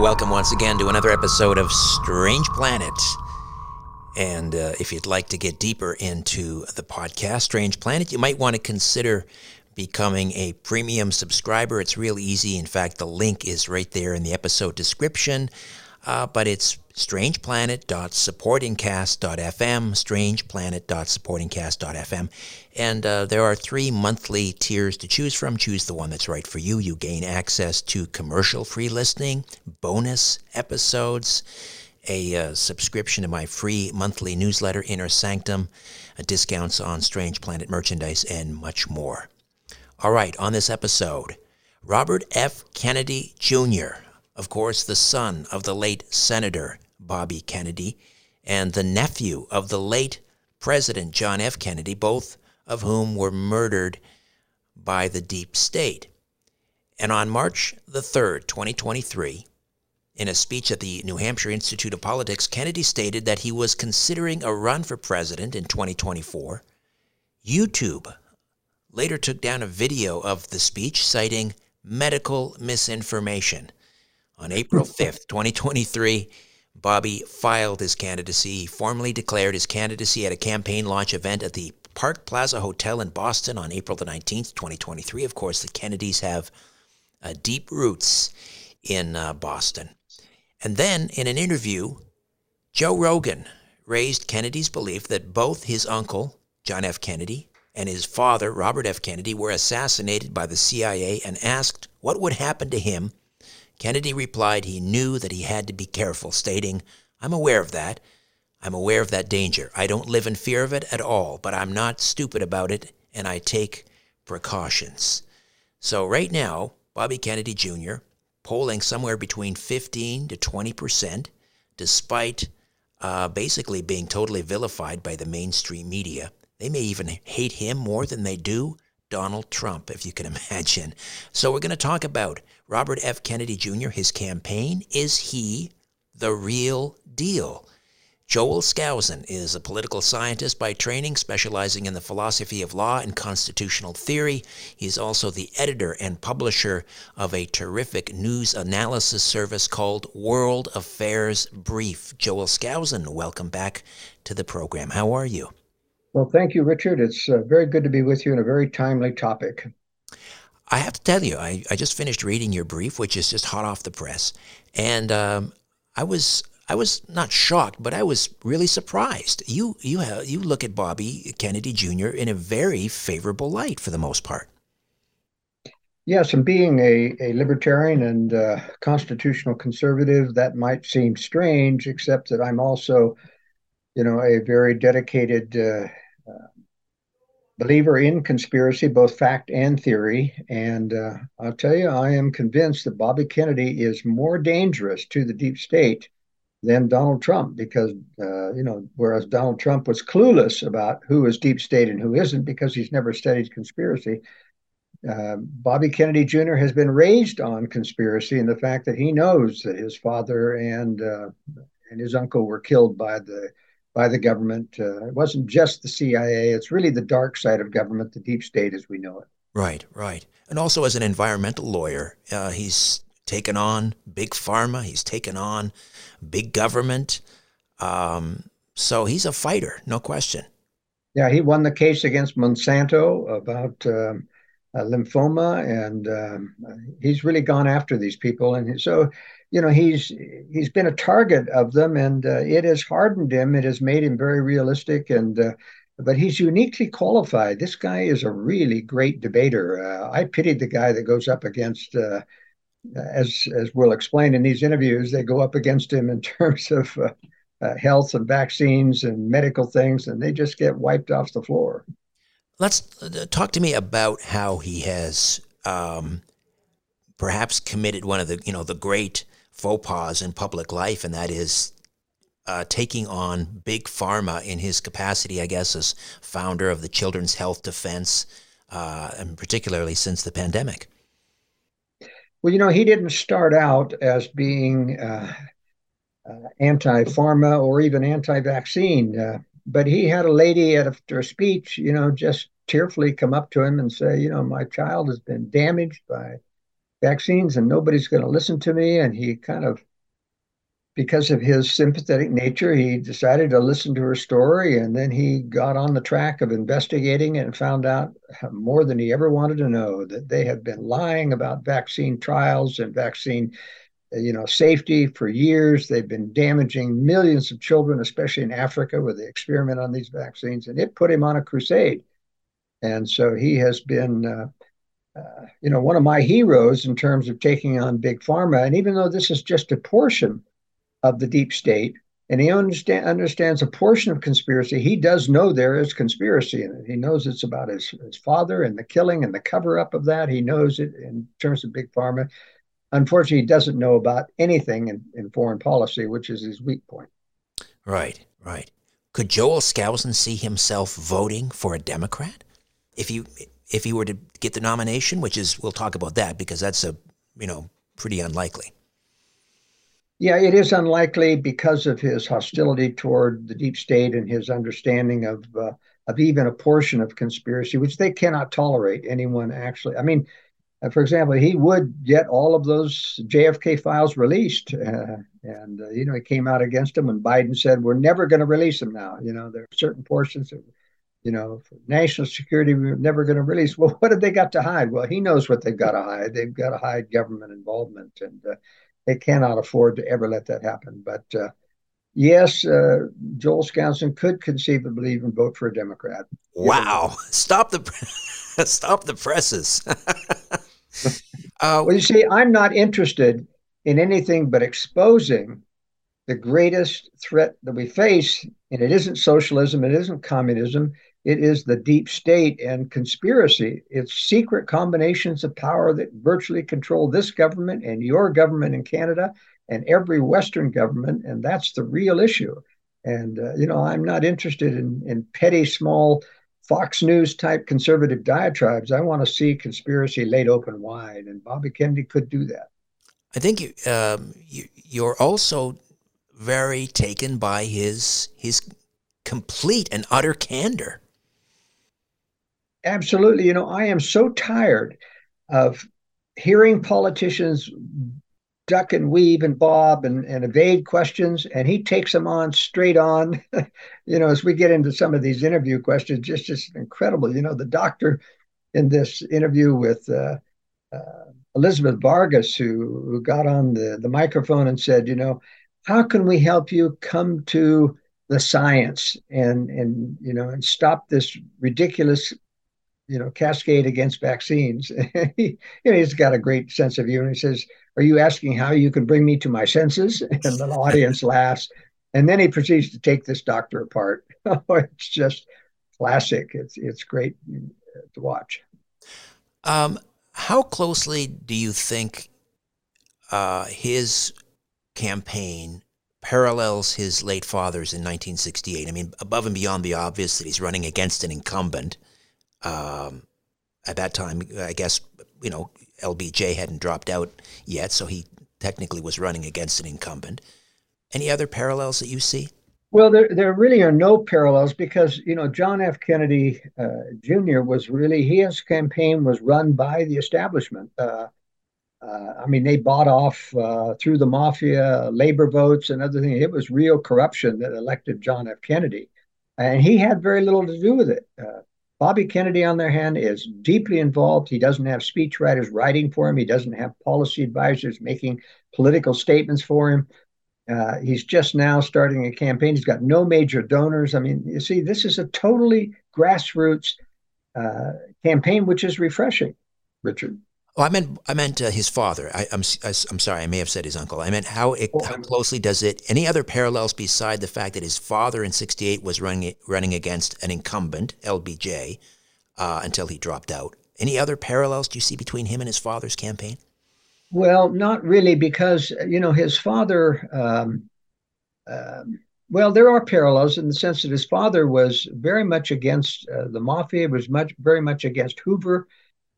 Welcome once again to another episode of Strange Planet. And uh, if you'd like to get deeper into the podcast, Strange Planet, you might want to consider becoming a premium subscriber. It's real easy. In fact, the link is right there in the episode description. Uh, but it's strangeplanet.supportingcast.fm, strangeplanet.supportingcast.fm. And uh, there are three monthly tiers to choose from. Choose the one that's right for you. You gain access to commercial free listening, bonus episodes, a uh, subscription to my free monthly newsletter, Inner Sanctum, uh, discounts on Strange Planet merchandise, and much more. All right, on this episode, Robert F. Kennedy Jr., of course, the son of the late Senator Bobby Kennedy and the nephew of the late President John F. Kennedy, both of whom were murdered by the deep state. And on March the 3rd, 2023, in a speech at the New Hampshire Institute of Politics, Kennedy stated that he was considering a run for president in 2024. YouTube later took down a video of the speech citing medical misinformation. On April 5th, 2023, Bobby filed his candidacy. He formally declared his candidacy at a campaign launch event at the Park Plaza Hotel in Boston on April the 19th, 2023. Of course, the Kennedys have uh, deep roots in uh, Boston. And then, in an interview, Joe Rogan raised Kennedy's belief that both his uncle, John F. Kennedy, and his father, Robert F. Kennedy, were assassinated by the CIA and asked what would happen to him Kennedy replied he knew that he had to be careful, stating, I'm aware of that. I'm aware of that danger. I don't live in fear of it at all, but I'm not stupid about it, and I take precautions. So right now, Bobby Kennedy Jr. polling somewhere between 15 to 20 percent, despite uh, basically being totally vilified by the mainstream media. They may even hate him more than they do Donald Trump, if you can imagine. So we're going to talk about Robert F. Kennedy Jr., his campaign. Is he the real deal? Joel Skousen is a political scientist by training, specializing in the philosophy of law and constitutional theory. He's also the editor and publisher of a terrific news analysis service called World Affairs Brief. Joel Skousen, welcome back to the program. How are you? Well, thank you, Richard. It's uh, very good to be with you in a very timely topic. I have to tell you, I, I just finished reading your brief, which is just hot off the press, and um, I was I was not shocked, but I was really surprised. You you have, you look at Bobby Kennedy Jr. in a very favorable light for the most part. Yes, and being a, a libertarian and uh, constitutional conservative, that might seem strange, except that I'm also, you know, a very dedicated uh, uh, believer in conspiracy, both fact and theory. And uh, I'll tell you, I am convinced that Bobby Kennedy is more dangerous to the deep state than Donald Trump because, uh, you know, whereas Donald Trump was clueless about who is deep state and who isn't because he's never studied conspiracy. Uh, Bobby Kennedy Jr. has been raised on conspiracy and the fact that he knows that his father and uh, and his uncle were killed by the by the government. Uh, it wasn't just the CIA; it's really the dark side of government, the deep state as we know it. Right, right. And also, as an environmental lawyer, uh, he's taken on big pharma. He's taken on big government. Um, so he's a fighter, no question. Yeah, he won the case against Monsanto about um, uh, lymphoma, and um, he's really gone after these people. And so, you know, he's he's been a target of them, and uh, it has hardened him. It has made him very realistic, and uh, but he's uniquely qualified. This guy is a really great debater. Uh, I pitied the guy that goes up against uh, as as we'll explain in these interviews, they go up against him in terms of uh, health and vaccines and medical things, and they just get wiped off the floor. Let's uh, talk to me about how he has um, perhaps committed one of the you know the great faux pas in public life, and that is uh, taking on big pharma in his capacity, I guess, as founder of the Children's Health Defense, uh, and particularly since the pandemic. Well, you know, he didn't start out as being uh, uh, anti pharma or even anti vaccine, uh, but he had a lady after a speech, you know, just tearfully come up to him and say, you know, my child has been damaged by vaccines and nobody's going to listen to me. And he kind of because of his sympathetic nature, he decided to listen to her story, and then he got on the track of investigating and found out more than he ever wanted to know that they had been lying about vaccine trials and vaccine, you know, safety for years. They've been damaging millions of children, especially in Africa, where they experiment on these vaccines, and it put him on a crusade. And so he has been. Uh, uh, you know, one of my heroes in terms of taking on big pharma. And even though this is just a portion of the deep state, and he understand, understands a portion of conspiracy. He does know there is conspiracy in it. He knows it's about his, his father and the killing and the cover up of that. He knows it in terms of big pharma. Unfortunately, he doesn't know about anything in, in foreign policy, which is his weak point. Right, right. Could Joel Skousen see himself voting for a Democrat if he if he were to get the nomination? Which is we'll talk about that because that's a you know pretty unlikely. Yeah, it is unlikely because of his hostility toward the deep state and his understanding of uh, of even a portion of conspiracy, which they cannot tolerate anyone actually. I mean, for example, he would get all of those JFK files released, uh, and uh, you know he came out against them when Biden said we're never going to release them now. You know there are certain portions of you know, national security, we're never going to release. Well, what have they got to hide? Well, he knows what they've got to hide. They've got to hide government involvement, and uh, they cannot afford to ever let that happen. But uh, yes, uh, Joel Skousen could conceivably even vote for a Democrat. Wow! Stop the stop the presses. uh, well, you see, I'm not interested in anything but exposing the greatest threat that we face, and it isn't socialism, it isn't communism, it is the deep state and conspiracy. It's secret combinations of power that virtually control this government and your government in Canada and every Western government. And that's the real issue. And, uh, you know, I'm not interested in, in petty, small Fox News type conservative diatribes. I want to see conspiracy laid open wide. And Bobby Kennedy could do that. I think you, um, you, you're also very taken by his his complete and utter candor. Absolutely. You know, I am so tired of hearing politicians duck and weave and bob and, and evade questions, and he takes them on straight on. you know, as we get into some of these interview questions, just just incredible. You know, the doctor in this interview with uh, uh, Elizabeth Vargas, who, who got on the, the microphone and said, you know, how can we help you come to the science and and you know and stop this ridiculous you know cascade against vaccines he, you know, he's got a great sense of humor he says are you asking how you can bring me to my senses and the audience laughs and then he proceeds to take this doctor apart it's just classic it's it's great to watch um, how closely do you think uh, his campaign parallels his late father's in 1968. I mean, above and beyond the obvious that he's running against an incumbent. Um, at that time, I guess, you know, LBJ hadn't dropped out yet, so he technically was running against an incumbent. Any other parallels that you see? Well, there, there really are no parallels because, you know, John F. Kennedy uh, Jr. was really, his campaign was run by the establishment. Uh, uh, I mean, they bought off uh, through the mafia, labor votes, and other things. It was real corruption that elected John F. Kennedy, and he had very little to do with it. Bobby Kennedy, on the other hand, is deeply involved. He doesn't have speechwriters writing for him. He doesn't have policy advisors making political statements for him. Uh, he's just now starting a campaign. He's got no major donors. I mean, you see, this is a totally grassroots uh, campaign, which is refreshing, Richard. Oh, I meant I meant uh, his father. I, am I'm, I'm sorry. I may have said his uncle. I meant how it, how closely does it? Any other parallels beside the fact that his father in '68 was running running against an incumbent, LBJ, uh, until he dropped out. Any other parallels do you see between him and his father's campaign? Well, not really, because you know his father. Um, um, well, there are parallels in the sense that his father was very much against uh, the mafia. Was much very much against Hoover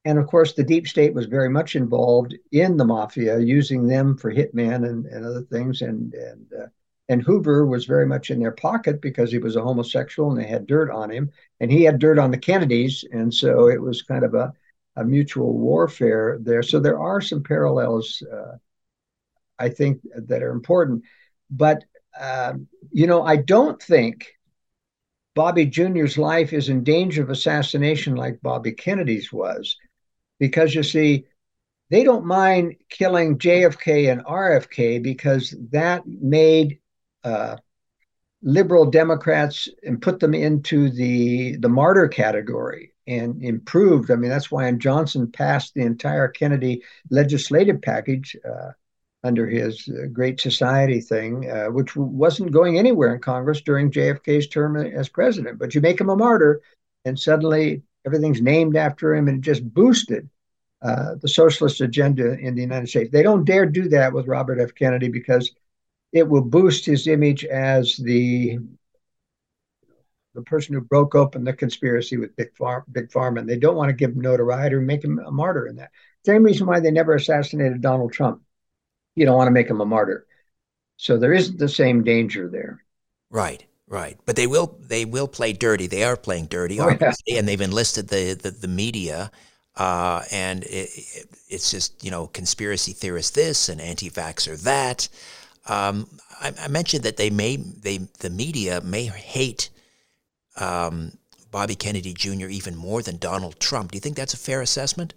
and of course, the deep state was very much involved in the mafia, using them for hitmen and, and other things. And and uh, and Hoover was very much in their pocket because he was a homosexual and they had dirt on him, and he had dirt on the Kennedys, and so it was kind of a, a mutual warfare there. So there are some parallels, uh, I think, that are important. But um, you know, I don't think Bobby Jr.'s life is in danger of assassination like Bobby Kennedy's was because you see, they don't mind killing JFK and RFK because that made uh, liberal Democrats and put them into the the martyr category and improved. I mean, that's why Johnson passed the entire Kennedy legislative package uh, under his uh, Great Society thing, uh, which wasn't going anywhere in Congress during JFK's term as president. But you make him a martyr, and suddenly everything's named after him, and it just boosted uh, the socialist agenda in the United States. They don't dare do that with Robert F. Kennedy because it will boost his image as the the person who broke open the conspiracy with Big Farm, Big Pharma. And they don't want to give him notoriety or make him a martyr in that. Same reason why they never assassinated Donald Trump. You don't want to make him a martyr. So there isn't the same danger there. Right. Right, but they will they will play dirty. They are playing dirty, oh, yeah. and they've enlisted the, the, the media uh, and it, it, it's just you know conspiracy theorist this and anti-vaxxer that. Um, I, I, mentioned that they may they the media may hate um, Bobby Kennedy Jr. even more than Donald Trump. Do you think that's a fair assessment?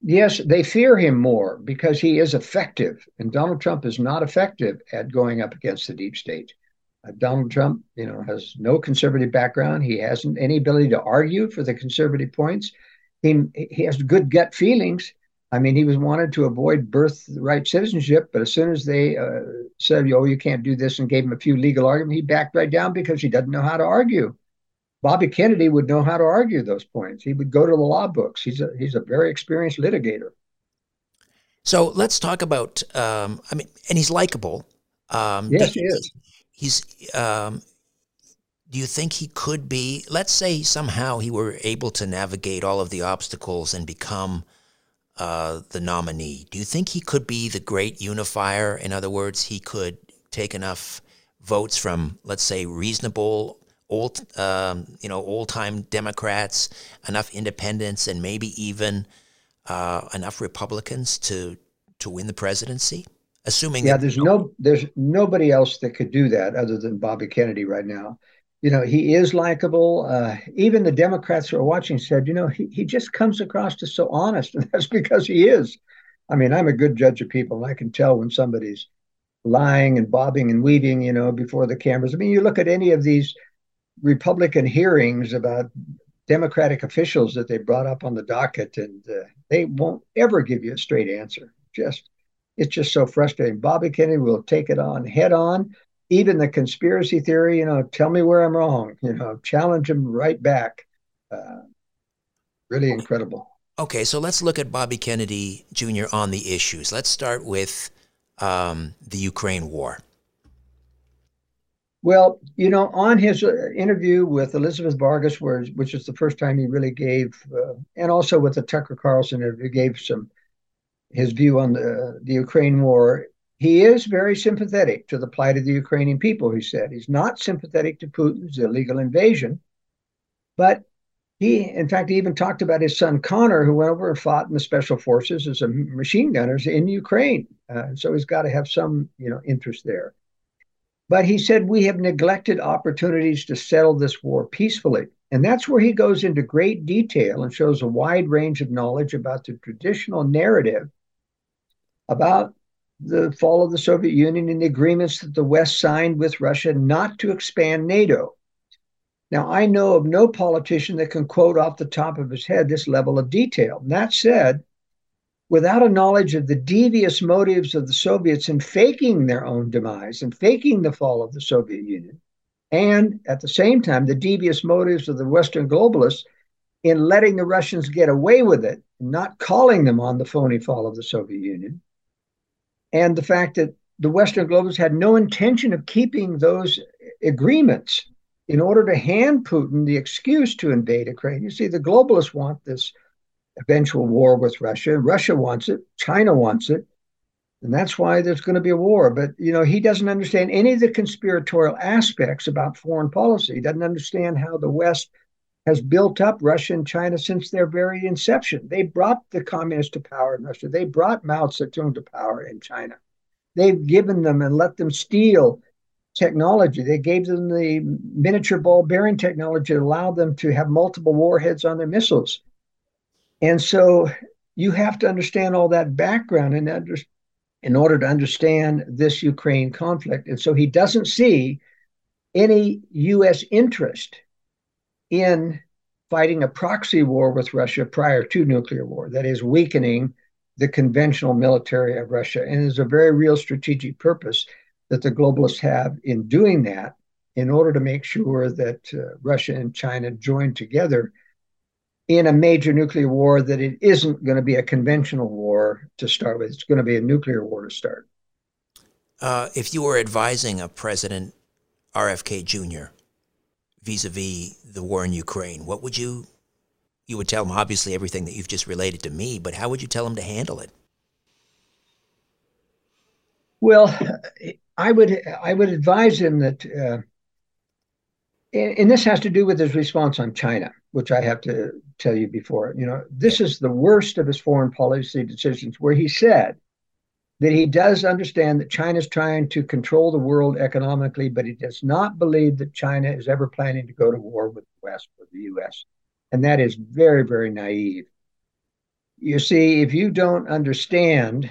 Yes, they fear him more because he is effective, and Donald Trump is not effective at going up against the deep state. Uh, Donald Trump, you know, has no conservative background. He hasn't any ability to argue for the conservative points he he has good gut feelings. I mean, he was wanted to avoid birthright citizenship, but as soon as they uh, said, "Oh, you can't do this," and gave him a few legal arguments, he backed right down because he doesn't know how to argue. Bobby Kennedy would know how to argue those points. He would go to the law books. He's a he's a very experienced litigator. So let's talk about. Um, I mean, and he's likable. Um, yes, he is. He's. Um, do you think he could be? Let's say somehow he were able to navigate all of the obstacles and become uh, the nominee. Do you think he could be the great unifier? In other words, he could take enough votes from, let's say, reasonable old, um, you know, old-time Democrats, enough independents, and maybe even uh, enough Republicans to to win the presidency. Assuming, yeah, there's no, there's nobody else that could do that other than Bobby Kennedy right now. You know, he is likable. Uh, even the Democrats who are watching said, you know, he, he just comes across as so honest, and that's because he is. I mean, I'm a good judge of people, and I can tell when somebody's lying and bobbing and weaving, you know, before the cameras. I mean, you look at any of these Republican hearings about Democratic officials that they brought up on the docket, and uh, they won't ever give you a straight answer. Just it's just so frustrating. Bobby Kennedy will take it on head on. Even the conspiracy theory, you know, tell me where I'm wrong. You know, challenge him right back. Uh, really incredible. Okay, so let's look at Bobby Kennedy Jr. on the issues. Let's start with um, the Ukraine war. Well, you know, on his uh, interview with Elizabeth Vargas, where, which is the first time he really gave, uh, and also with the Tucker Carlson interview, gave some his view on the, the Ukraine war. He is very sympathetic to the plight of the Ukrainian people, he said. He's not sympathetic to Putin's illegal invasion, but he, in fact, he even talked about his son Connor, who went over and fought in the special forces as a machine gunners in Ukraine. Uh, so he's got to have some, you know, interest there. But he said, We have neglected opportunities to settle this war peacefully. And that's where he goes into great detail and shows a wide range of knowledge about the traditional narrative about the fall of the Soviet Union and the agreements that the West signed with Russia not to expand NATO. Now, I know of no politician that can quote off the top of his head this level of detail. That said, without a knowledge of the devious motives of the Soviets in faking their own demise and faking the fall of the Soviet Union, and at the same time, the devious motives of the Western globalists in letting the Russians get away with it, not calling them on the phony fall of the Soviet Union, and the fact that the Western globalists had no intention of keeping those agreements in order to hand Putin the excuse to invade Ukraine. You see, the globalists want this eventual war with Russia. Russia wants it, China wants it, and that's why there's going to be a war. But you know, he doesn't understand any of the conspiratorial aspects about foreign policy. He doesn't understand how the West has built up Russia and China since their very inception. They brought the communists to power in Russia. They brought Mao Zedong to power in China. They've given them and let them steal technology. They gave them the miniature ball bearing technology that allowed them to have multiple warheads on their missiles. And so you have to understand all that background in, under, in order to understand this Ukraine conflict. And so he doesn't see any U.S. interest in fighting a proxy war with Russia prior to nuclear war, that is, weakening the conventional military of Russia. And there's a very real strategic purpose that the globalists have in doing that in order to make sure that uh, Russia and China join together in a major nuclear war that it isn't going to be a conventional war to start with. It's going to be a nuclear war to start. Uh, if you were advising a President RFK Jr. vis-a-vis the war in Ukraine, what would you you would tell him obviously everything that you've just related to me, but how would you tell him to handle it? Well, I would I would advise him that uh, and, and this has to do with his response on China, which I have to tell you before. You know, this is the worst of his foreign policy decisions, where he said that he does understand that China is trying to control the world economically, but he does not believe that China is ever planning to go to war with the West or the US. And that is very, very naive. You see, if you don't understand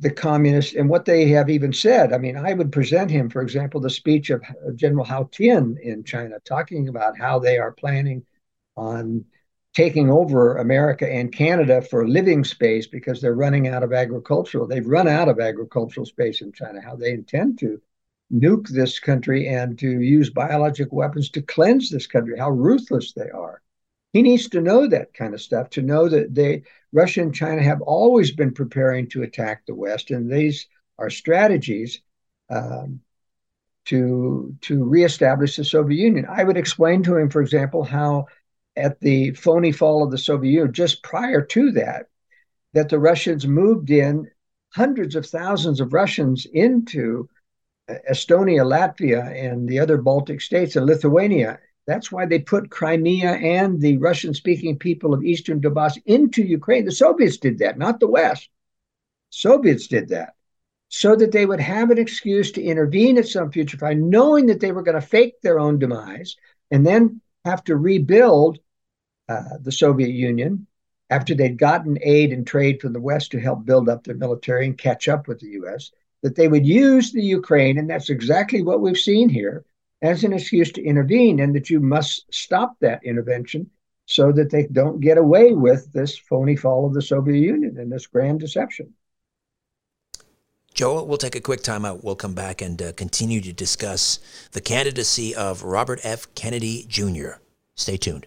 the communists and what they have even said. I mean, I would present him, for example, the speech of General Haotian in China, talking about how they are planning on taking over America and Canada for living space because they're running out of agricultural. They've run out of agricultural space in China. How they intend to nuke this country and to use biological weapons to cleanse this country, how ruthless they are. He needs to know that kind of stuff to know that they Russia and China have always been preparing to attack the West, and these are strategies um, to to reestablish the Soviet Union. I would explain to him, for example, how at the phony fall of the Soviet Union, just prior to that, that the Russians moved in hundreds of thousands of Russians into Estonia, Latvia, and the other Baltic states and Lithuania. That's why they put Crimea and the Russian speaking people of Eastern Donbass into Ukraine. The Soviets did that, not the West. Soviets did that so that they would have an excuse to intervene at some future time, knowing that they were going to fake their own demise and then have to rebuild uh, the Soviet Union after they'd gotten aid and trade from the West to help build up their military and catch up with the US, that they would use the Ukraine, and that's exactly what we've seen here, as an excuse to intervene, and that you must stop that intervention so that they don't get away with this phony fall of the Soviet Union and this grand deception. Joel, we'll take a quick time out. We'll come back and uh, continue to discuss the candidacy of Robert F. Kennedy Jr. Stay tuned.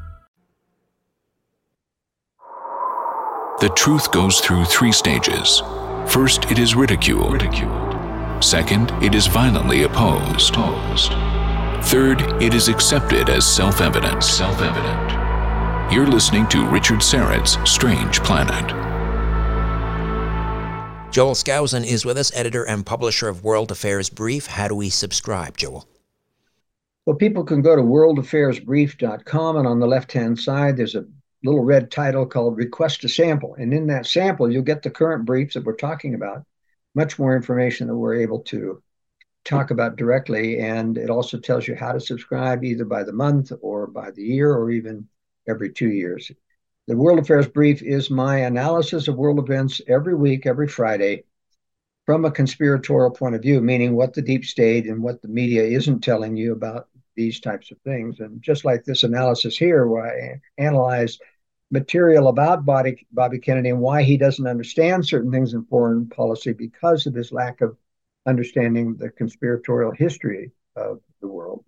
The truth goes through three stages. First, it is ridiculed. ridiculed. Second, it is violently opposed. opposed. Third, it is accepted as self-evident. Self-evident. You're listening to Richard Syrett's Strange Planet. Joel Skousen is with us, editor and publisher of World Affairs Brief. How do we subscribe, Joel? Well, people can go to worldaffairsbrief.com, and on the left hand side, there's a little red title called Request a Sample. And in that sample, you'll get the current briefs that we're talking about, much more information that we're able to talk about directly. And it also tells you how to subscribe either by the month or by the year or even every two years. The World Affairs Brief is my analysis of world events every week, every Friday, from a conspiratorial point of view, meaning what the deep state and what the media isn't telling you about these types of things. And just like this analysis here, where I analyze material about Bobby, Bobby Kennedy and why he doesn't understand certain things in foreign policy because of his lack of understanding the conspiratorial history of the world.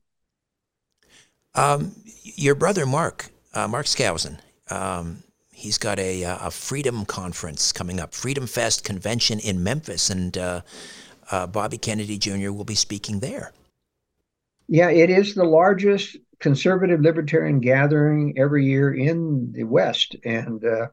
Um, your brother Mark, uh, Mark Skousen, um, he's got a, uh, a freedom conference coming up, Freedom Fest convention in Memphis, and uh, uh, Bobby Kennedy Jr. will be speaking there. Yeah, it is the largest conservative libertarian gathering every year in the West, and uh,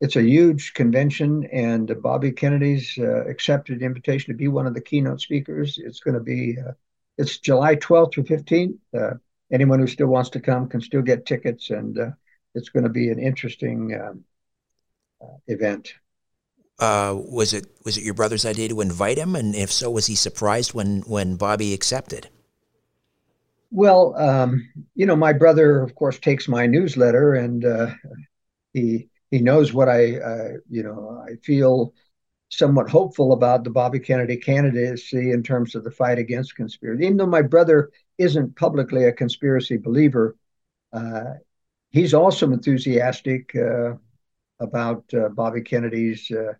it's a huge convention. And Bobby Kennedy's uh, accepted invitation to be one of the keynote speakers. It's going to be uh, it's July 12th through 15th. Uh, anyone who still wants to come can still get tickets, and uh, it's going to be an interesting um, event. was it was it your brother's idea to invite him? And if so, was he surprised when when Bobby accepted? Well, um, you know, my brother, of course, takes my newsletter, and uh, he he knows what I, uh, you know, I feel somewhat hopeful about the Bobby Kennedy candidacy in terms of the fight against conspiracy. Even though my brother isn't publicly a conspiracy believer, uh, he's also enthusiastic uh, about uh, Bobby Kennedy's uh,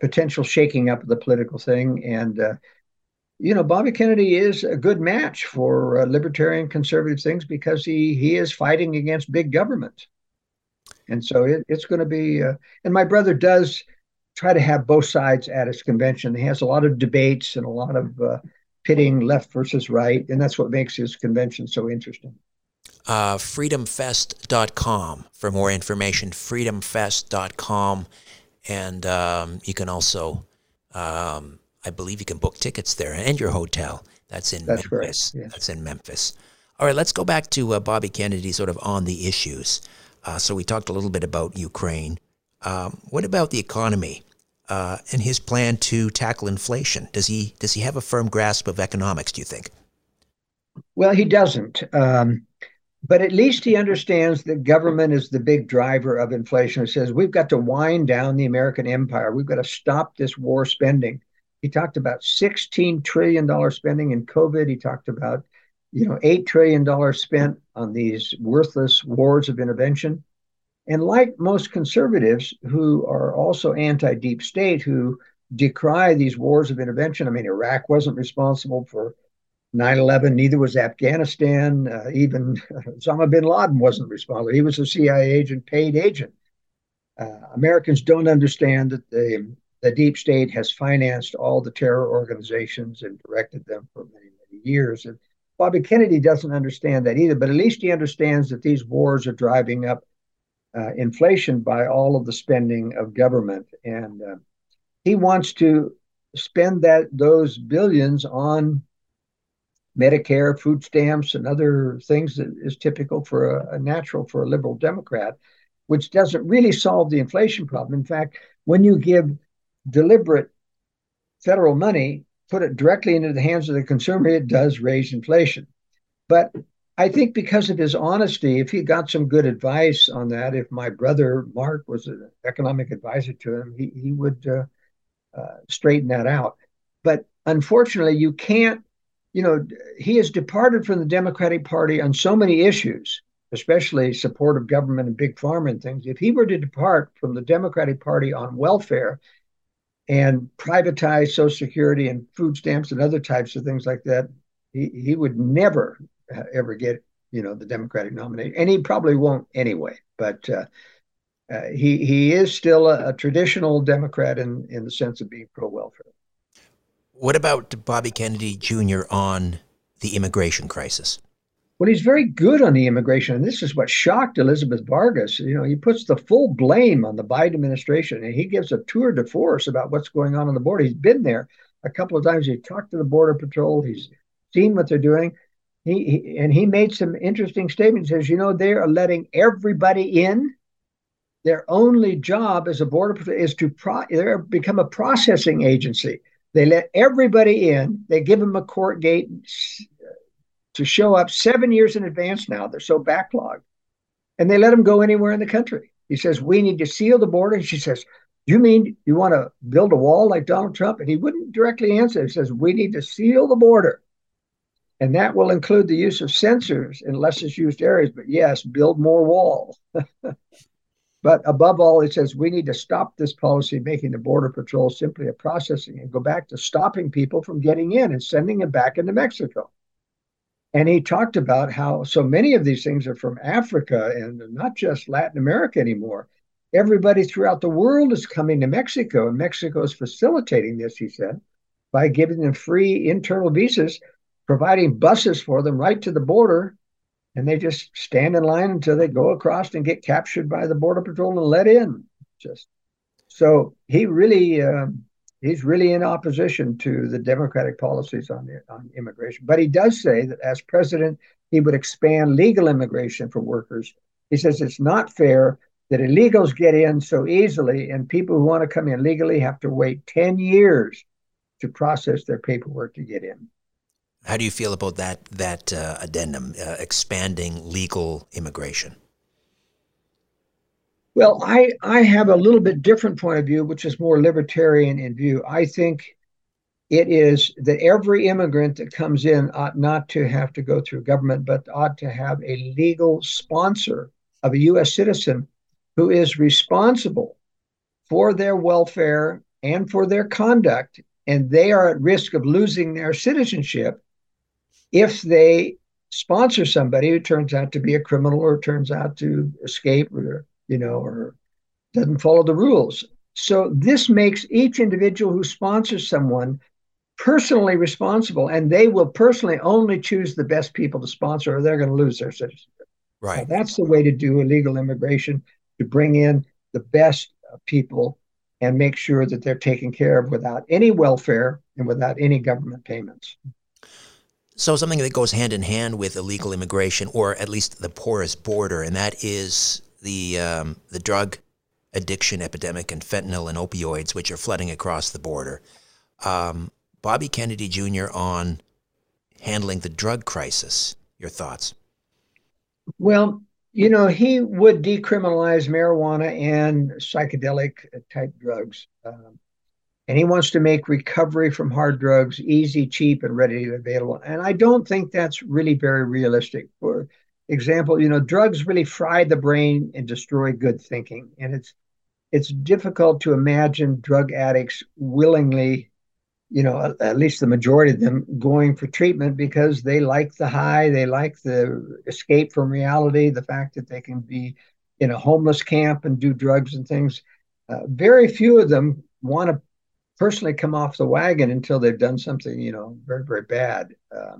potential shaking up of the political thing, and you know, Bobby Kennedy is a good match for uh, libertarian conservative things because he he is fighting against big government, and so it, it's going to be. Uh, and my brother does try to have both sides at his convention. He has a lot of debates and a lot of uh, pitting left versus right, and that's what makes his convention so interesting. Uh, freedomfest.com for more information. Freedomfest.com, and um, you can also. Um, I believe you can book tickets there and your hotel. That's in That's Memphis. Right. Yeah. That's in Memphis. All right, let's go back to uh, Bobby Kennedy, sort of on the issues. Uh, so we talked a little bit about Ukraine. Um, what about the economy uh, and his plan to tackle inflation? Does he does he have a firm grasp of economics? Do you think? Well, he doesn't. Um, but at least he understands that government is the big driver of inflation. He says we've got to wind down the American empire. We've got to stop this war spending. He talked about $16 trillion spending in COVID. He talked about, you know, $8 trillion spent on these worthless wars of intervention. And like most conservatives who are also anti deep state, who decry these wars of intervention, I mean, Iraq wasn't responsible for 9 11, neither was Afghanistan. Uh, even Osama bin Laden wasn't responsible. He was a CIA agent, paid agent. Uh, Americans don't understand that the, the deep state has financed all the terror organizations and directed them for many, many years. And Bobby Kennedy doesn't understand that either, but at least he understands that these wars are driving up uh, inflation by all of the spending of government. And uh, he wants to spend that those billions on Medicare, food stamps, and other things that is typical for a, a, natural for a liberal Democrat, which doesn't really solve the inflation problem. In fact, when you give deliberate federal money, put it directly into the hands of the consumer, it does raise inflation. But I think because of his honesty, if he got some good advice on that, if my brother Mark was an economic advisor to him, he, he would uh, uh, straighten that out. But unfortunately, you can't you know, he has departed from the Democratic Party on so many issues, especially support of government and big pharma and things. If he were to depart from the Democratic Party on welfare and privatize Social Security and food stamps and other types of things like that, he, he would never uh, ever get, you know, the Democratic nomination, and he probably won't anyway. But uh, uh, he he is still a, a traditional Democrat in in the sense of being pro welfare. What about Bobby Kennedy Jr. on the immigration crisis? Well, he's very good on the immigration, and this is what shocked Elizabeth Vargas. You know, he puts the full blame on the Biden administration, and he gives a tour de force about what's going on on the border. He's been there a couple of times. He talked to the Border Patrol. He's seen what they're doing. He, he and he made some interesting statements. He says, you know, they are letting everybody in. Their only job as a border patrol is to pro- they become a processing agency. They let everybody in. They give them a court date to show up seven years in advance now. They're so backlogged. And they let them go anywhere in the country. He says, We need to seal the border. And she says, You mean you want to build a wall like Donald Trump? And he wouldn't directly answer. He says, We need to seal the border. And that will include the use of sensors in less used areas. But yes, build more walls. But above all, it says we need to stop this policy making the Border Patrol simply a processing and go back to stopping people from getting in and sending them back into Mexico. And he talked about how so many of these things are from Africa and not just Latin America anymore. Everybody throughout the world is coming to Mexico, and Mexico is facilitating this, he said, by giving them free internal visas, providing buses for them right to the border and they just stand in line until they go across and get captured by the border patrol and let in. Just so he really um, he's really in opposition to the Democratic policies on the, on immigration. But he does say that as president, he would expand legal immigration for workers. He says it's not fair that illegals get in so easily, and people who want to come in legally have to wait ten years to process their paperwork to get in. How do you feel about that that uh, addendum, uh, expanding legal immigration? Well, I I have a little bit different point of view, which is more libertarian in view. I think it is that every immigrant that comes in ought not to have to go through government, but ought to have a legal sponsor of a U.S. citizen who is responsible for their welfare and for their conduct, and they are at risk of losing their citizenship if they sponsor somebody who turns out to be a criminal or turns out to escape or you know or doesn't follow the rules. So this makes each individual who sponsors someone personally responsible and they will personally only choose the best people to sponsor or they're going to lose their citizenship. Right. Now, that's the way to do illegal immigration to bring in the best uh, people and make sure that they're taken care of without any welfare and without any government payments. So, something that goes hand in hand with illegal immigration, or at least the porous border, and that is the um, the drug addiction epidemic and fentanyl and opioids, which are flooding across the border. Um, Bobby Kennedy Jr. on handling the drug crisis. Your thoughts? Well, you know, he would decriminalize marijuana and psychedelic type drugs. Um, and he wants to make recovery from hard drugs easy, cheap, and readily available. And I don't think that's really very realistic. For example, you know, drugs really fry the brain and destroy good thinking. And it's it's difficult to imagine drug addicts willingly you know, at least the majority of them going for treatment because they like the high, they like the escape from reality, the fact that they can be in a homeless camp and do drugs and things. Uh, very few of them want to personally come off the wagon until they've done something, you know, very very bad. Uh,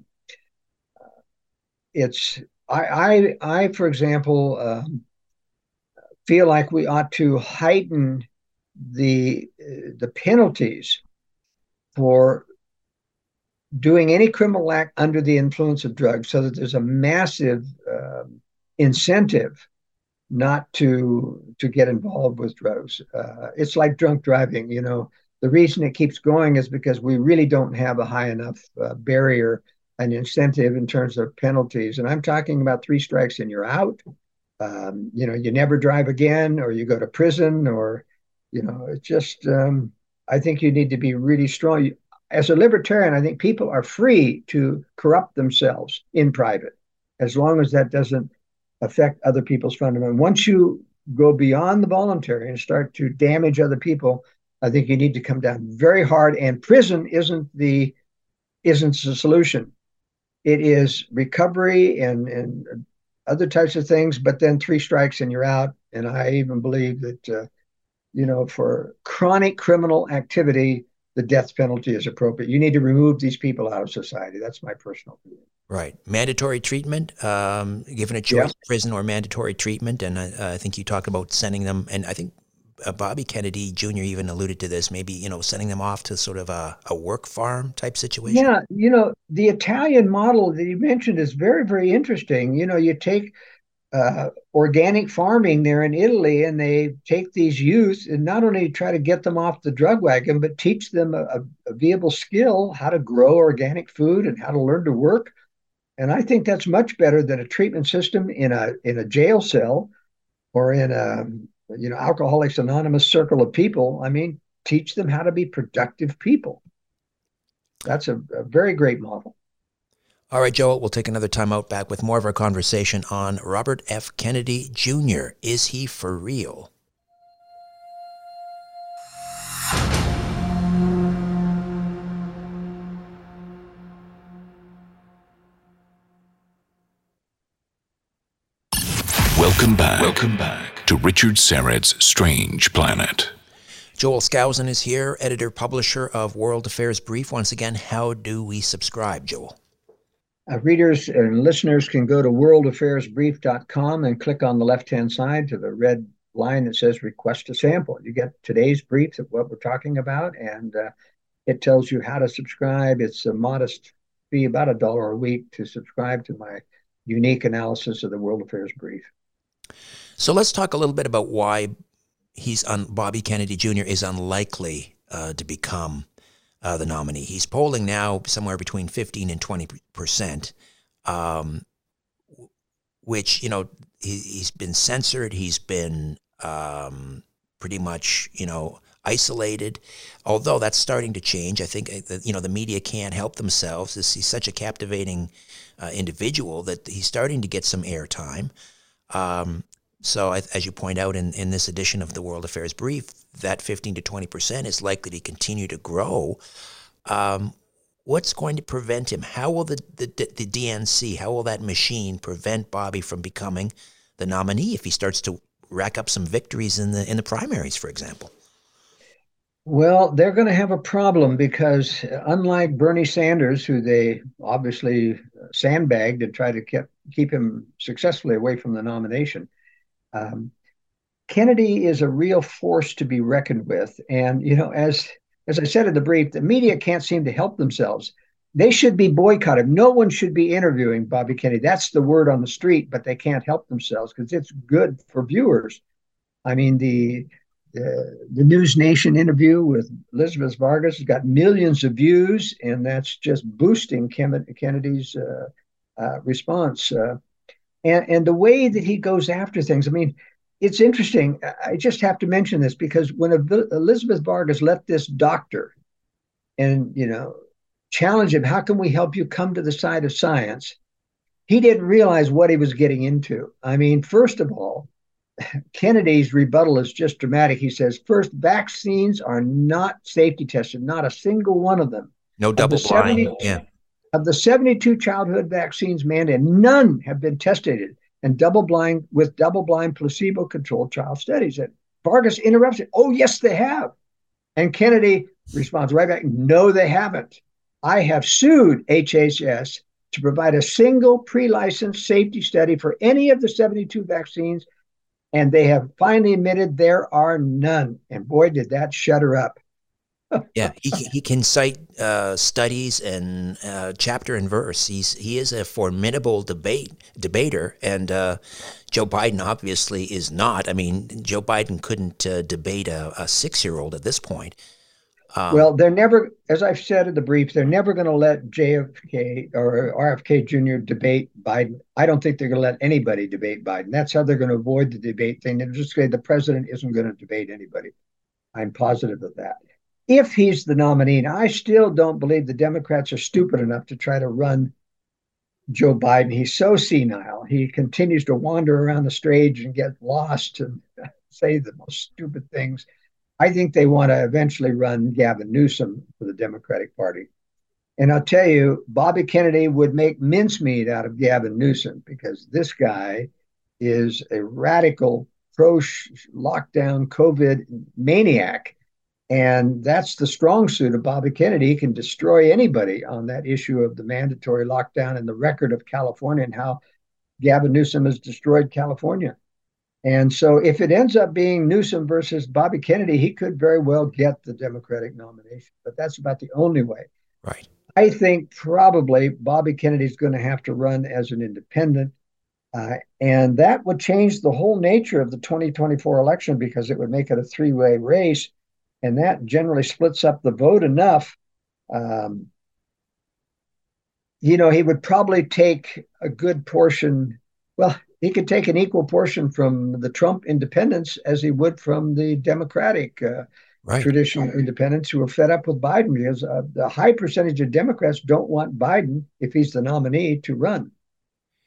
it's I I I for example um, feel like we ought to heighten the uh, the penalties for doing any criminal act under the influence of drugs so that there's a massive uh, incentive not to to get involved with drugs. Uh, it's like drunk driving you know. The reason it keeps going is because we really don't have a high enough uh, barrier and incentive in terms of penalties and i'm talking about three strikes and you're out um, you know you never drive again or you go to prison or you know it's just um, I think you need to be really strong. As a libertarian, I think people are free to corrupt themselves in private, as long as that doesn't affect other people's fundamental. Once you go beyond the voluntary and start to damage other people, I think you need to come down very hard. And prison isn't the isn't the solution. It is recovery and and other types of things, but then three strikes and you're out. And I even believe that uh, you know, for chronic criminal activity, the death penalty is appropriate. You need to remove these people out of society. That's my personal view. Right. Mandatory treatment, um, given a choice, yeah. prison or mandatory treatment. And I, I, think you talked about sending them, and I think uh, Bobby Kennedy Jr. even alluded to this, maybe, you know, sending them off to sort of a, a work farm type situation. Yeah. You know, the Italian model that you mentioned is very, very interesting. You know, you take uh, organic farming there in Italy, and they take these youth and not only try to get them off the drug wagon, but teach them a, a viable skill how to grow organic food and how to learn to work. And I think that's much better than a treatment system in a in a jail cell or in a you know Alcoholics Anonymous circle of people. I mean, teach them how to be productive people. That's a, a very great model. All right, Joel, we'll take another time out back with more of our conversation on Robert F. Kennedy Jr. Is he for real? Welcome back. Welcome back to Richard Syrett's Strange Planet. Joel Skousen is here, editor publisher of World Affairs Brief. Once again, how do we subscribe, Joel? Uh, readers and listeners can go to worldaffairsbrief.com and click on the left hand side to the red line that says request a sample. You get today's brief of what we're talking about, and uh, it tells you how to subscribe. It's a modest fee, about a dollar a week, to subscribe to my unique analysis of the World Affairs Brief. So let's talk a little bit about why he's Bobby Kennedy Jr. is unlikely uh, to become uh, the nominee. He's polling now somewhere between 15 and 20 percent, um, which you know he, has been censored. He's been um, pretty much you know isolated. Although that's starting to change, I think uh, you know the media can't help themselves. he's such a captivating uh, individual that he's starting to get some airtime. Um, so, as you point out in, in this edition of the World Affairs Brief, that 15 to 20 percent is likely to continue to grow. Um, what's going to prevent him? How will the, the, the DNC, how will that machine prevent Bobby from becoming the nominee if he starts to rack up some victories in the in the primaries, for example? Well, they're going to have a problem because unlike Bernie Sanders, who they obviously sandbagged and tried to keep, keep him successfully away from the nomination, um, Kennedy is a real force to be reckoned with. And, you know, as as I said in the brief, the media can't seem to help themselves. they should be boycotted. No one should be interviewing Bobby Kennedy. That's the word on the street, but they can't help themselves because it's good for viewers. I mean, the, the the News Nation interview with Elizabeth Vargas has got millions of views, and that's just boosting Kennedy's uh, uh, response. Uh, and and the way that he goes after things. I mean, it's interesting. I just have to mention this because when Elizabeth Vargas let this doctor, and you know, challenge him, how can we help you come to the side of science? He didn't realize what he was getting into. I mean, first of all, Kennedy's rebuttal is just dramatic. He says, first, vaccines are not safety tested, not a single one of them. No double blind. 70, yeah. Of the 72 childhood vaccines mandated, none have been tested and double blind with double blind placebo controlled trial studies. And Vargas interrupts it. Oh, yes, they have. And Kennedy responds right back, no, they haven't. I have sued HHS to provide a single pre licensed safety study for any of the 72 vaccines, and they have finally admitted there are none. And boy, did that shut her up. Yeah, he, he can cite uh, studies and uh, chapter and verse. He's he is a formidable debate debater, and uh, Joe Biden obviously is not. I mean, Joe Biden couldn't uh, debate a, a six year old at this point. Um, well, they're never, as I've said in the brief, they're never going to let JFK or RFK Jr. debate Biden. I don't think they're going to let anybody debate Biden. That's how they're going to avoid the debate thing. They're just say the president isn't going to debate anybody. I'm positive of that. If he's the nominee, I still don't believe the Democrats are stupid enough to try to run Joe Biden. He's so senile. He continues to wander around the stage and get lost and say the most stupid things. I think they want to eventually run Gavin Newsom for the Democratic Party. And I'll tell you, Bobby Kennedy would make mincemeat out of Gavin Newsom because this guy is a radical pro lockdown COVID maniac. And that's the strong suit of Bobby Kennedy. He can destroy anybody on that issue of the mandatory lockdown and the record of California and how Gavin Newsom has destroyed California. And so if it ends up being Newsom versus Bobby Kennedy, he could very well get the Democratic nomination. But that's about the only way. Right. I think probably Bobby Kennedy's going to have to run as an independent. Uh, and that would change the whole nature of the 2024 election because it would make it a three way race. And that generally splits up the vote enough. Um, you know, he would probably take a good portion. Well, he could take an equal portion from the Trump independents as he would from the Democratic uh, right. traditional independents who are fed up with Biden because uh, the high percentage of Democrats don't want Biden, if he's the nominee, to run.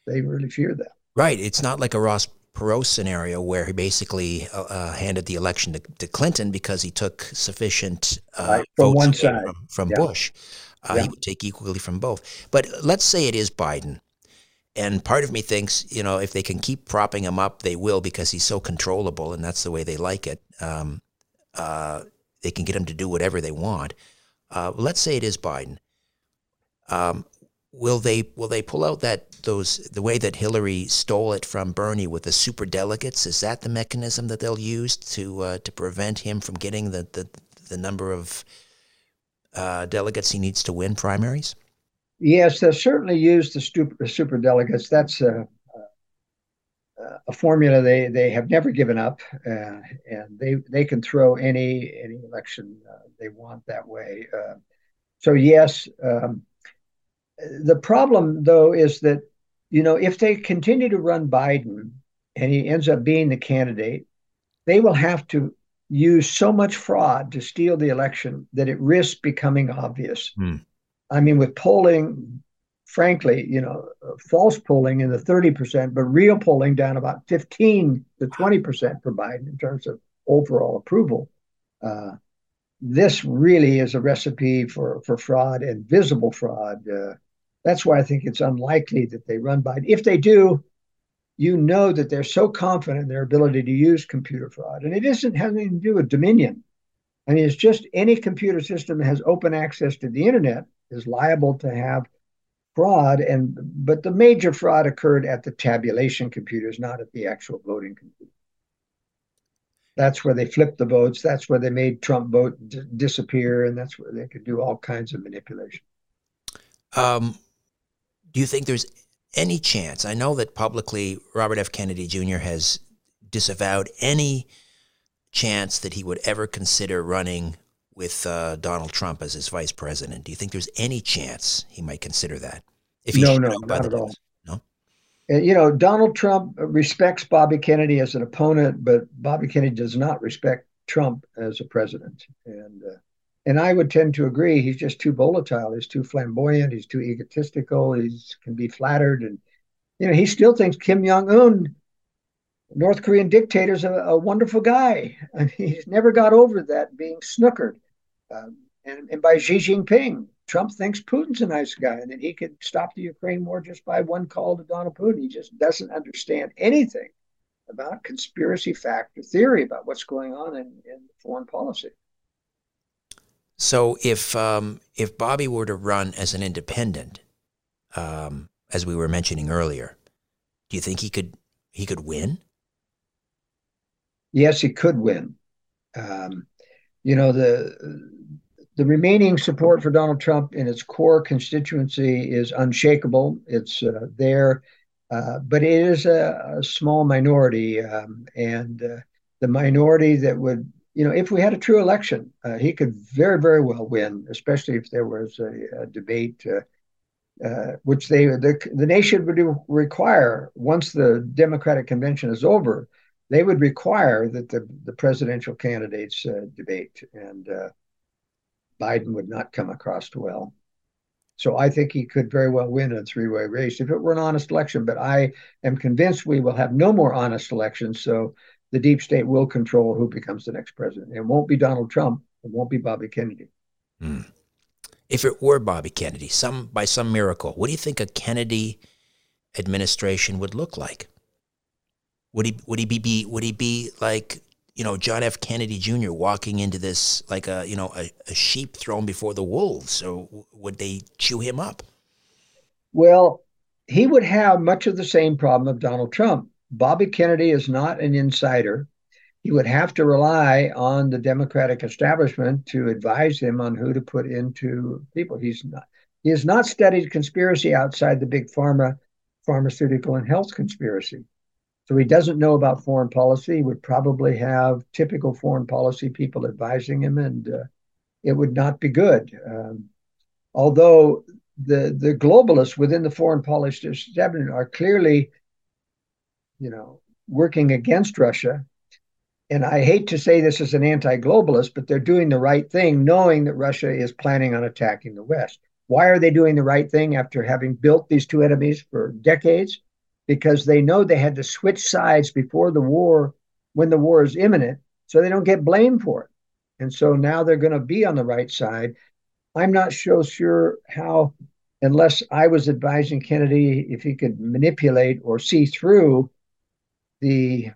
They really fear that. Right. It's not like a Ross Perot scenario where he basically uh, uh handed the election to, to, Clinton because he took sufficient uh, right. from one side from, from yeah. Bush. Uh, yeah. He would take equally from both. But let's say it is Biden and part of me thinks, you know, if they can keep propping him up, they will because he's so controllable, and that's the way they like it. Um, uh, they can get him to do whatever they want. Uh, let's say it is Biden. Um, will they will they pull out that those the way that Hillary stole it from Bernie with the super delegates? Is that the mechanism that they'll use to uh, to prevent him from getting the the, the number of uh, delegates he needs to win primaries? Yes, they certainly use the super, super delegates. That's a, a, a, formula they, they have never given up, uh, and they they can throw any any election uh, they want that way. Uh, so yes, um, the problem though is that you know if they continue to run Biden and he ends up being the candidate, they will have to use so much fraud to steal the election that it risks becoming obvious. Hmm. I mean, with polling, frankly, you know, false polling in the 30%, but real polling down about 15 to 20% for Biden in terms of overall approval. Uh, this really is a recipe for, for fraud and visible fraud. Uh, that's why I think it's unlikely that they run Biden. If they do, you know that they're so confident in their ability to use computer fraud. And it isn't having to do with Dominion. I mean, it's just any computer system that has open access to the internet is liable to have fraud and but the major fraud occurred at the tabulation computers not at the actual voting computer that's where they flipped the votes that's where they made trump vote d- disappear and that's where they could do all kinds of manipulation Um, do you think there's any chance? I know that publicly Robert F. Kennedy Jr. has disavowed any chance that he would ever consider running with uh, Donald Trump as his vice president. Do you think there's any chance he might consider that? If no, no, not at all. No. Uh, you know, Donald Trump respects Bobby Kennedy as an opponent, but Bobby Kennedy does not respect Trump as a president. And uh, and I would tend to agree. He's just too volatile. He's too flamboyant. He's too egotistical. He can be flattered, and you know he still thinks Kim Jong Un, North Korean dictator, is a, a, wonderful guy. And he's never got over that being snookered. Um, and, and by Xi Jinping, Trump thinks Putin's a nice guy, and that he could stop the Ukraine war just by one call to Donald Putin. He just doesn't understand anything about conspiracy factor theory about what's going on in, in foreign policy. So if um, if Bobby were to run as an independent, um, as we were mentioning earlier, do you think he could he could win? Yes, he could win. Um, you know the the remaining support for Donald Trump in its core constituency is unshakable. It's uh, there, uh, but it is a, a small minority, um, and uh, the minority that would you know, if we had a true election, uh, he could very, very well win, especially if there was a, a debate, uh, uh, which they the, the nation would require once the Democratic convention is over. They would require that the, the presidential candidates uh, debate, and uh, Biden would not come across well. So I think he could very well win a three-way race if it were an honest election. But I am convinced we will have no more honest elections. So the deep state will control who becomes the next president. It won't be Donald Trump. It won't be Bobby Kennedy. Mm. If it were Bobby Kennedy, some by some miracle, what do you think a Kennedy administration would look like? Would he would he be, be would he be like you know John F. Kennedy Jr. walking into this like a you know a, a sheep thrown before the wolves, or would they chew him up? Well, he would have much of the same problem of Donald Trump. Bobby Kennedy is not an insider. He would have to rely on the Democratic establishment to advise him on who to put into people. He's not. He has not studied conspiracy outside the big pharma, pharmaceutical, and health conspiracy. So he doesn't know about foreign policy. He would probably have typical foreign policy people advising him, and uh, it would not be good. Um, although the the globalists within the foreign policy establishment are clearly you know, working against Russia. And I hate to say this as an anti globalist, but they're doing the right thing, knowing that Russia is planning on attacking the West. Why are they doing the right thing after having built these two enemies for decades? Because they know they had to switch sides before the war, when the war is imminent, so they don't get blamed for it. And so now they're going to be on the right side. I'm not so sure how, unless I was advising Kennedy, if he could manipulate or see through the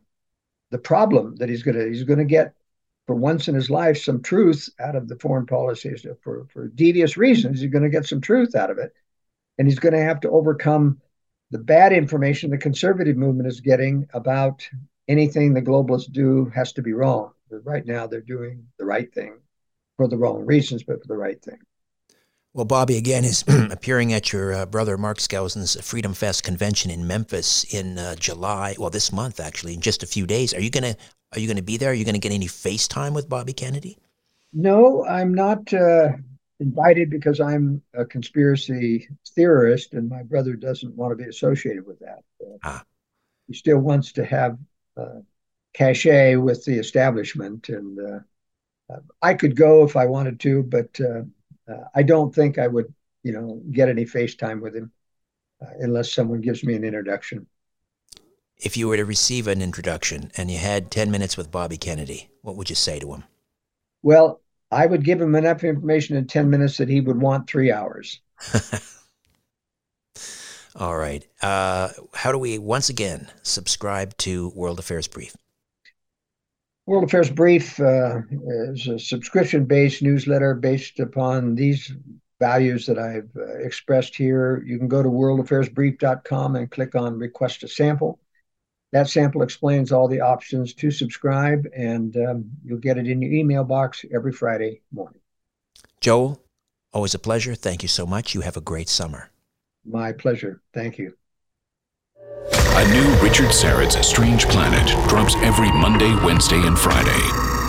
the problem that he's gonna he's gonna get for once in his life some truth out of the foreign policies for for devious reasons. He's to get some truth out of it, and he's to have to overcome the bad information the conservative movement is getting about anything the globalists do has to be wrong. Right now, they're doing the right thing for the wrong reasons, but for the right thing. Well, Bobby again is appearing at your uh, brother Mark Skousen's Freedom Fest convention in Memphis in uh, July. Well, this month actually, in just a few days. Are you gonna Are you gonna be there? Are you gonna get any FaceTime with Bobby Kennedy? No, I'm not uh, invited because I'm a conspiracy theorist, and my brother doesn't want to be associated with that. ah. He still wants to have uh, cachet with the establishment, and uh, I could go if I wanted to, but uh, I don't think I would, you know, get any FaceTime with him uh, unless someone gives me an introduction. If you were to receive an introduction and you had 10 minutes with Bobby Kennedy, what would you say to him? Well, I would give him enough information in 10 minutes that he would want three hours. All right. Uh, how do we, once again, subscribe to World Affairs Brief? World Affairs Brief uh, is a subscription based newsletter based upon these values that I've uh, expressed here. You can go to worldaffairsbrief.com and click on Request a Sample. That sample explains all the options to subscribe, and um, you'll get it in your email box every Friday morning. Joel, Always a pleasure. Thank you so much. You have a great summer. My pleasure. Thank you. A new Richard Syrett's Strange Planet drops every Monday, Wednesday, and Friday.